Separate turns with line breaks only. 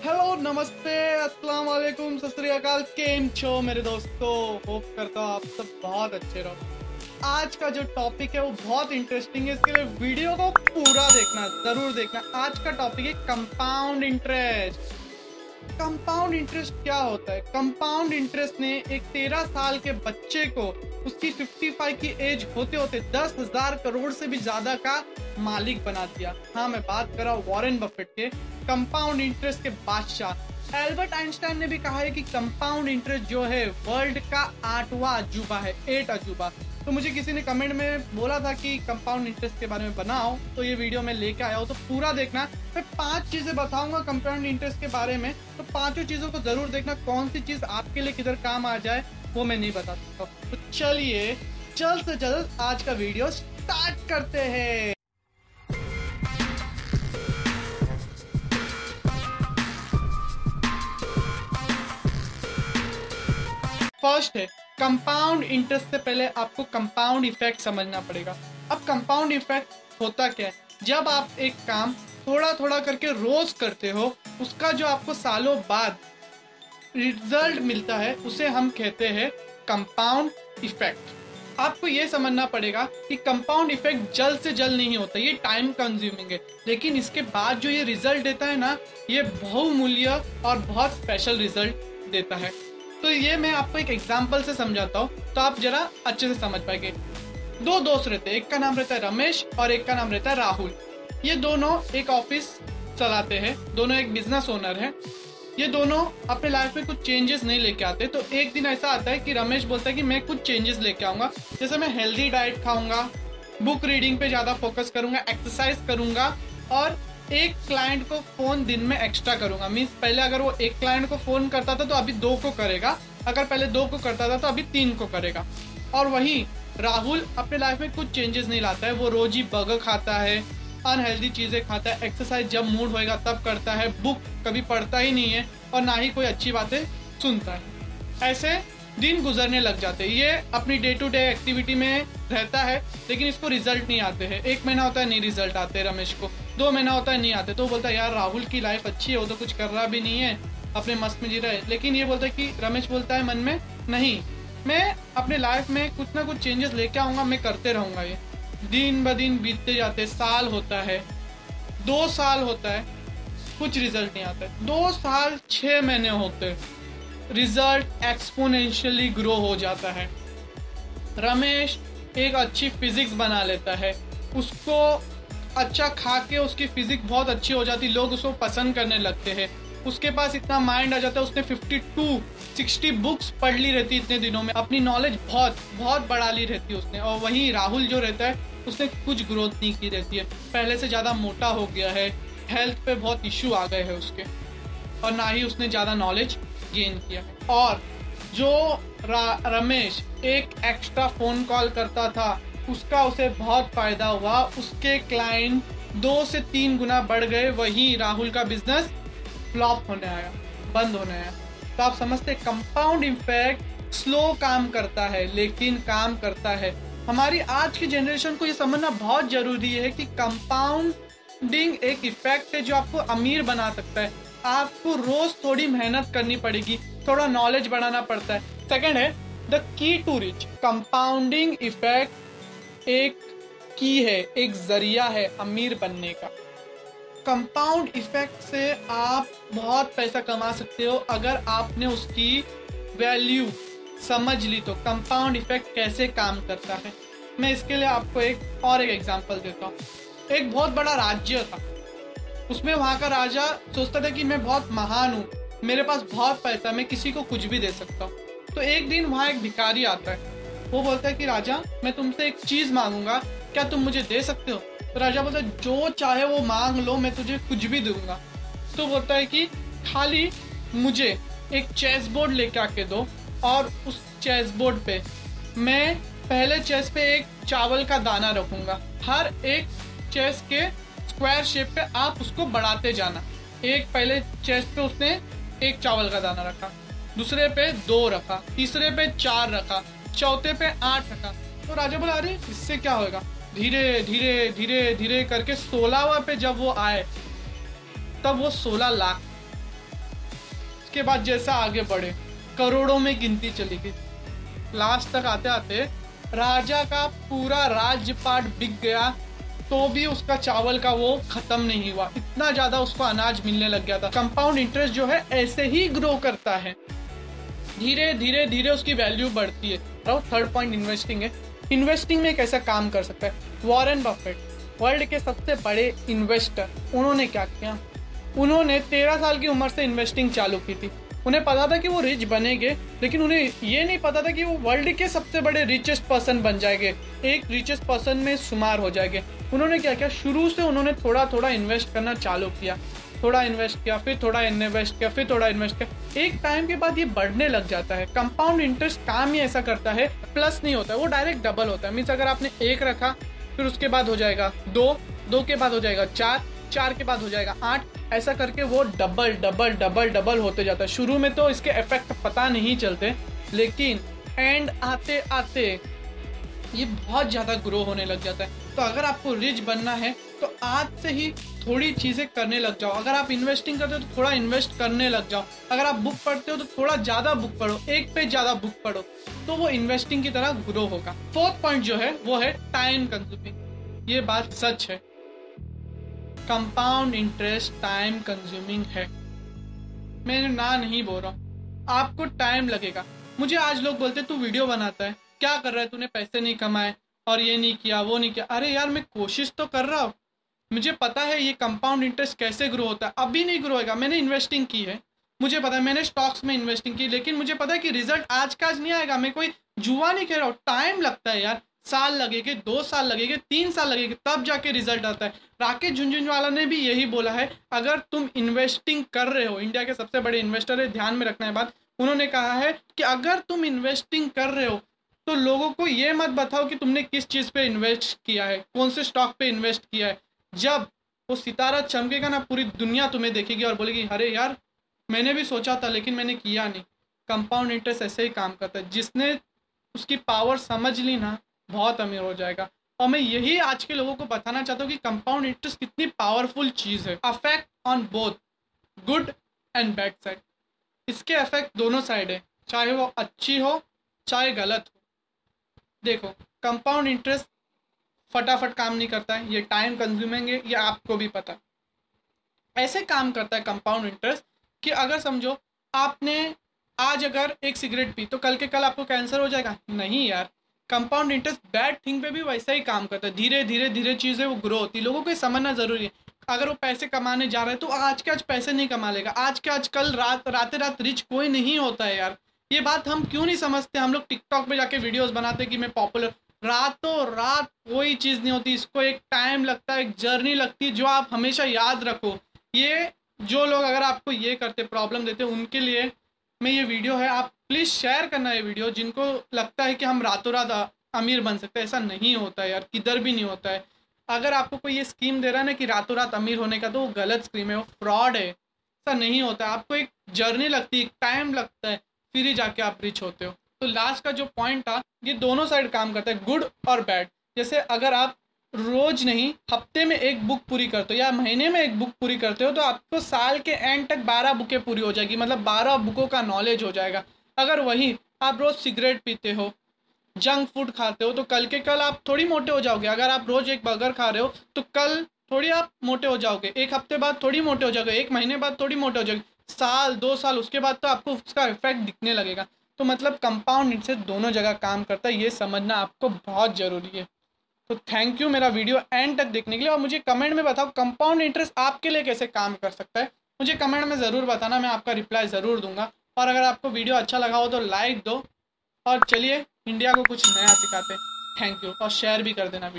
Hello नमस्ते अस्सलाम वालेकुम सत अकाल केम छो मेरे दोस्तों? होप करता हूँ आप सब बहुत अच्छे रहो। आज का जो टॉपिक है, वो बहुत इंटरेस्टिंग है, इसके लिए वीडियो को पूरा देखना, ज़रूर देखना। आज का टॉपिक है कंपाउंड इंटरेस्ट कंपाउंड इंटरेस्ट क्या होता है? कंपाउंड इंटरेस्ट ने एक तेरह साल के बच्चे को, उसकी 55 की एज होते होते दस हज़ार करोड़ से भी ज़्यादा का मालिक बना दिया। हाँ मैं बात कर रहा हूँ वॉरेन बफेट के। कंपाउंड इंटरेस्ट के बादशाह। एल्बर्ट आइंस्टाइन ने भी कहा है कि कंपाउंड इंटरेस्ट जो है वर्ल्ड का आठवां अजूबा है एट अजूबा। तो मुझे किसी ने कमेंट में बोला था कि कंपाउंड इंटरेस्ट के बारे में बनाओ तो ये वीडियो मैं लेके आया हूँ तो पूरा देखना। मैं पाँच चीज़ें बताऊँगा कंपाउंड इंटरेस्ट के बारे में तो पाँचों चीज़ों को ज़रूर देखना, कौन सी चीज़ आपके लिए किधर काम आ जाए, वो मैं नहीं बता सकता तो चलिए, जल्द से जल्द आज का वीडियो स्टार्ट करते हैं। फ़र्स्ट है कंपाउंड इंटरेस्ट से पहले आपको कंपाउंड इफ़ेक्ट समझना पड़ेगा। अब कंपाउंड इफ़ेक्ट होता क्या है? जब आप एक काम थोड़ा थोड़ा करके रोज करते हो, उसका जो आपको सालों बाद रिज़ल्ट मिलता है, उसे हम कहते हैं कंपाउंड इफ़ेक्ट आपको ये समझना पड़ेगा कि कंपाउंड इफ़ेक्ट जल्द से जल्द नहीं होता, ये टाइम कंज्यूमिंग है। लेकिन इसके बाद जो ये रिज़ल्ट देता है ना, ये बहुमूल्य और बहुत स्पेशल रिज़ल्ट देता है। तो ये मैं आपको एक एग्ज़ाम्पल से समझाता हूँ तो आप जरा अच्छे से समझ पाएँगे। दो दोस्त रहते एक का नाम रहता है रमेश और एक का नाम रहता है राहुल। ये दोनों एक ऑफ़िस चलाते हैं, दोनों एक बिज़नेस ओनर है। ये दोनों अपने लाइफ में कुछ चेंजेस नहीं लेके आते तो एक दिन ऐसा आता है कि रमेश बोलता है कि मैं कुछ चेंजेस लेके आऊँगा। जैसे मैं हेल्दी डाइट खाऊँगा बुक रीडिंग पे ज़्यादा फोकस करूँगा एक्सरसाइज करूँगा और एक क्लाइंट को फ़ोन दिन में एक्स्ट्रा करूँगा। मीन्स पहले अगर वो एक क्लाइंट को फ़ोन करता था तो अभी दो को करेगा। अगर पहले दो को करता था तो अभी तीन को करेगा। और वही राहुल अपने लाइफ में कुछ चेंजेस नहीं लाता है। वो रोज ही बर्गर खाता है अनहेल्दी चीज़ें खाता है एक्सरसाइज जब मूड होएगा तब करता है। बुक कभी पढ़ता ही नहीं है और ना ही कोई अच्छी बातें सुनता है। ऐसे दिन गुजरने लग जाते हैं। ये अपनी डे टू डे एक्टिविटी में रहता है, लेकिन इसको रिज़ल्ट नहीं आते हैं। एक महीना होता है, नहीं रिज़ल्ट आते रमेश को। दो महीना होता है, नहीं आते। तो बोलता है, यार, राहुल की लाइफ अच्छी है, वो तो कुछ कर रहा भी नहीं है, अपने मस्त में जी रहा है। लेकिन ये बोलता है कि रमेश बोलता है मन में, नहीं, मैं अपने लाइफ में कुछ ना कुछ चेंजेस लेके आऊँगा, मैं करते रहूँगा ये। दिन ब दिन बीतते जाते साल होता है, दो साल होता है, कुछ रिज़ल्ट नहीं आता दो साल छह महीने होते रिज़ल्ट एक्सपोनेंशियली ग्रो हो जाता है। रमेश एक अच्छी फिजिक्स बना लेता है, उसको अच्छा खा के उसकी फिजिक बहुत अच्छी हो जाती, लोग उसको पसंद करने लगते हैं। उसके पास इतना माइंड आ जाता है, उसने 52 60 बुक्स पढ़ ली रहती इतने दिनों में। अपनी नॉलेज बहुत बहुत बढ़ा ली रहती उसने। और वहीं राहुल जो रहता है, उसने कुछ ग्रोथ नहीं की रहती है। पहले से ज़्यादा मोटा हो गया है। हेल्थ पे बहुत इश्यू आ गए हैं उसके। और ना ही उसने ज़्यादा नॉलेज गेन किया। और जो रमेश एक एक्स्ट्रा फ़ोन कॉल करता था उसका उसे बहुत फ़ायदा हुआ। उसके क्लाइंट दो से तीन गुना बढ़ गए। वही राहुल का बिज़नेस फ्लॉप होने आया, बंद होने आया। तो आप समझते कंपाउंड इफ़ेक्ट स्लो काम करता है, लेकिन काम करता है। हमारी आज की जनरेशन को ये समझना बहुत ज़रूरी है कि कंपाउंडिंग एक इफ़ेक्ट है जो आपको अमीर बना सकता है। आपको रोज थोड़ी मेहनत करनी पड़ेगी, थोड़ा नॉलेज बढ़ाना पड़ता है। सेकेंड है the key to rich compounding effect एक की है, एक ज़रिया है अमीर बनने का। कंपाउंड इफ़ेक्ट से आप बहुत पैसा कमा सकते हो, अगर आपने उसकी वैल्यू समझ ली तो। कंपाउंड इफ़ेक्ट कैसे काम करता है? मैं इसके लिए आपको एक और एक एग्जांपल देता हूँ। एक बहुत बड़ा राज्य था। उसमें वहाँ का राजा सोचता था कि मैं बहुत महान हूँ, मेरे पास बहुत पैसा, मैं किसी को कुछ भी दे सकता हूँ। तो एक दिन वहाँ एक भिखारी आता है। वो बोलता है कि, राजा, मैं तुमसे एक चीज़ मांगूँगा। क्या तुम मुझे दे सकते हो? तो राजा बोलता है, जो चाहे वो मांग लो, मैं तुझे कुछ भी दूँगा। तो बोलता है कि, खाली मुझे एक चेस बोर्ड लेके आके दो और उस चेस बोर्ड पे मैं पहले चेस पे एक चावल का दाना रखूँगा। हर एक चेस के स्क्वायर शेप पे आप उसको बढ़ाते जाना। एक पहले चेस पे उसने एक चावल का दाना रखा, दूसरे पे दो रखा, तीसरे पे चार रखा चौथे पे आठ रखा। तो राजा बोला, अरे, इससे क्या होगा धीरे धीरे धीरे धीरे करके सोलहवा पे जब वो आए, तब वो सोलह लाख। उसके बाद जैसा आगे बढ़े, करोड़ों में गिनती चली गई। लास्ट तक आते आते राजा का पूरा राज्यपाट बिक गया तो भी उसका चावल का वो खत्म नहीं हुआ। इतना ज़्यादा उसको अनाज मिलने लग गया था। कंपाउंड इंटरेस्ट जो है, ऐसे ही ग्रो करता है। धीरे धीरे धीरे उसकी वैल्यू बढ़ती है। और थर्ड पॉइंट इन्वेस्टिंग है। इन्वेस्टिंग में कैसा काम कर सकता है। वॉरेन बफेट वर्ल्ड के सबसे बड़े इन्वेस्टर उन्होंने क्या किया? उन्होंने तेरह साल की उम्र से इन्वेस्टिंग चालू की थी। उन्हें पता था कि वो रिच बनेंगे, लेकिन उन्हें ये नहीं पता था कि वो वर्ल्ड के सबसे बड़े रिचेस्ट पर्सन बन जाएँगे। एक रिचेस्ट पर्सन में शुमार हो जाएँगे। उन्होंने क्या किया? शुरू से उन्होंने थोड़ा थोड़ा इन्वेस्ट करना चालू किया। थोड़ा इन्वेस्ट किया, फिर थोड़ा इन्वेस्ट किया, फिर थोड़ा इन्वेस्ट किया। एक टाइम के बाद ये बढ़ने लग जाता है। कंपाउंड इंटरेस्ट काम ही ऐसा करता है प्लस नहीं होता है। वो डायरेक्ट डबल होता है। मीन्स अगर आपने एक रखा, फिर उसके बाद हो जाएगा दो दो के बाद हो जाएगा चार चार के बाद हो जाएगा आठ। ऐसा करके वो डबल डबल डबल डबल होते जाता है। शुरू में तो इसके इफ़ेक्ट पता नहीं चलते, लेकिन एंड आते आते ये बहुत ज़्यादा ग्रो होने लग जाता है। तो अगर आपको रिच बनना है तो आज से ही थोड़ी चीज़ें करने लग जाओ। अगर आप इन्वेस्टिंग करते हो तो थोड़ा इन्वेस्ट करने लग जाओ। अगर आप बुक पढ़ते हो तो थोड़ा ज़्यादा बुक पढ़ो, एक पे ज़्यादा बुक पढ़ो तो वो इन्वेस्टिंग की तरह ग्रो होगा। फोर्थ पॉइंट जो है, वो है टाइम कंज्यूमिंग ये बात सच है। कंपाउंड इंटरेस्ट टाइम कंज्यूमिंग है। मैं ना नहीं बोल रहा आपको टाइम लगेगा। मुझे आज लोग बोलते तू वीडियो बनाता है। क्या कर रहा है? तूने पैसे नहीं कमाए। और ये नहीं किया, वो नहीं किया। अरे यार, मैं कोशिश तो कर रहा हूँ। मुझे पता है ये कंपाउंड इंटरेस्ट कैसे ग्रो होता है। अभी नहीं ग्रो होगा मैंने इन्वेस्टिंग की है। मुझे पता है, मैंने स्टॉक्स में इन्वेस्टिंग की, लेकिन मुझे पता है कि रिज़ल्ट आज का आज नहीं आएगा। मैं कोई जुआ नहीं कह रहा हूँ। टाइम लगता है यार। साल लगेगे, दो साल लगेगे, तीन साल लगेगे, तब जाके रिज़ल्ट आता है। राकेश झुंझुनवाला ने भी यही बोला है, अगर तुम इन्वेस्टिंग कर रहे हो इंडिया के सबसे बड़े इन्वेस्टर है, ध्यान में रखना है बात। उन्होंने कहा है कि अगर तुम इन्वेस्टिंग कर रहे हो तो लोगों को ये मत बताओ कि तुमने किस चीज़ पे इन्वेस्ट किया है, कौन से स्टॉक पे इन्वेस्ट किया है। जब वो सितारा चमकेगा ना, पूरी दुनिया तुम्हें देखेगी और बोलेगी, अरे यार, मैंने भी सोचा था, लेकिन मैंने किया नहीं। कंपाउंड इंटरेस्ट ऐसे ही काम करता है। जिसने उसकी पावर समझ ली ना, बहुत अमीर हो जाएगा। और मैं यही आज के लोगों को बताना चाहता हूँ कि कंपाउंड इंटरेस्ट कितनी पावरफुल चीज़ है। Affect on both good and bad side इसके अफेक्ट दोनों साइड है। चाहे वो अच्छी हो, चाहे गलत हो। देखो कंपाउंड इंटरेस्ट फटाफट काम नहीं करता है, ये टाइम कंज्यूमिंग है, ये आपको भी पता ऐसे काम करता है कंपाउंड इंटरेस्ट कि अगर समझो, आपने आज अगर एक सिगरेट पी तो कल के कल आपको कैंसर हो जाएगा। नहीं यार कंपाउंड इंटरेस्ट बैड थिंग पे भी वैसा ही काम करता है। धीरे धीरे धीरे चीज़ें वो ग्रो होती है। लोगों को समझना ज़रूरी है। अगर वो पैसे कमाने जा रहे हैं तो आज के आज पैसे नहीं कमा लेगा। आज के आज कल रात, रातें रात रिच कोई नहीं होता है यार। ये बात हम क्यों नहीं समझते? हम लोग टिकटॉक पे जाके वीडियोस बनाते कि मैं पॉपुलर रातों रात कोई चीज़ नहीं होती, इसको एक टाइम लगता है एक जर्नी लगती है जो आप हमेशा याद रखो। ये जो लोग अगर आपको ये करते प्रॉब्लम देते, उनके लिए में ये वीडियो है। आप प्लीज़ शेयर करना ये वीडियो जिनको लगता है कि हम रातों रात अमीर बन सकते ऐसा नहीं होता है यार, किधर भी नहीं होता है। अगर आपको कोई ये स्कीम दे रहा है ना कि रातों रात अमीर होने का तो वो गलत स्कीम है, वो फ्रॉड है। ऐसा नहीं होता है। आपको एक जर्नी लगती है टाइम लगता है। फिर ही जाके आप रिच होते हो। तो लास्ट का जो पॉइंट था, ये दोनों साइड काम करता है गुड और बैड जैसे अगर आप रोज नहीं, हफ़्ते में एक बुक पूरी करते हो या महीने में एक बुक पूरी करते हो तो आपको साल के एंड तक बारह बुकें पूरी हो जाएगी। मतलब बारह बुकों का नॉलेज हो जाएगा। अगर वही आप रोज सिगरेट पीते हो जंक फ़ूड खाते हो तो कल के कल आप थोड़ी मोटे हो जाओगे। अगर आप रोज एक बर्गर खा रहे हो तो कल थोड़ी आप मोटे हो जाओगे। एक हफ़्ते बाद थोड़ी मोटे हो जाओगे, एक महीने बाद थोड़ी मोटे हो जाओगे। साल, दो साल, उसके बाद तो आपको उसका इफ़ेक्ट दिखने लगेगा। तो मतलब कंपाउंड इंटरेस्ट दोनों जगह काम करता है, ये समझना आपको बहुत ज़रूरी है। तो थैंक यू मेरा वीडियो एंड तक देखने के लिए। और मुझे कमेंट में बताओ कंपाउंड इंटरेस्ट आपके लिए कैसे काम कर सकता है? मुझे कमेंट में ज़रूर बताना, मैं आपका रिप्लाई ज़रूर दूँगा। और अगर आपको वीडियो अच्छा लगा हो तो लाइक दो। और चलिए इंडिया को कुछ नया सिखाते थैंक यू और शेयर भी कर देना वीडियो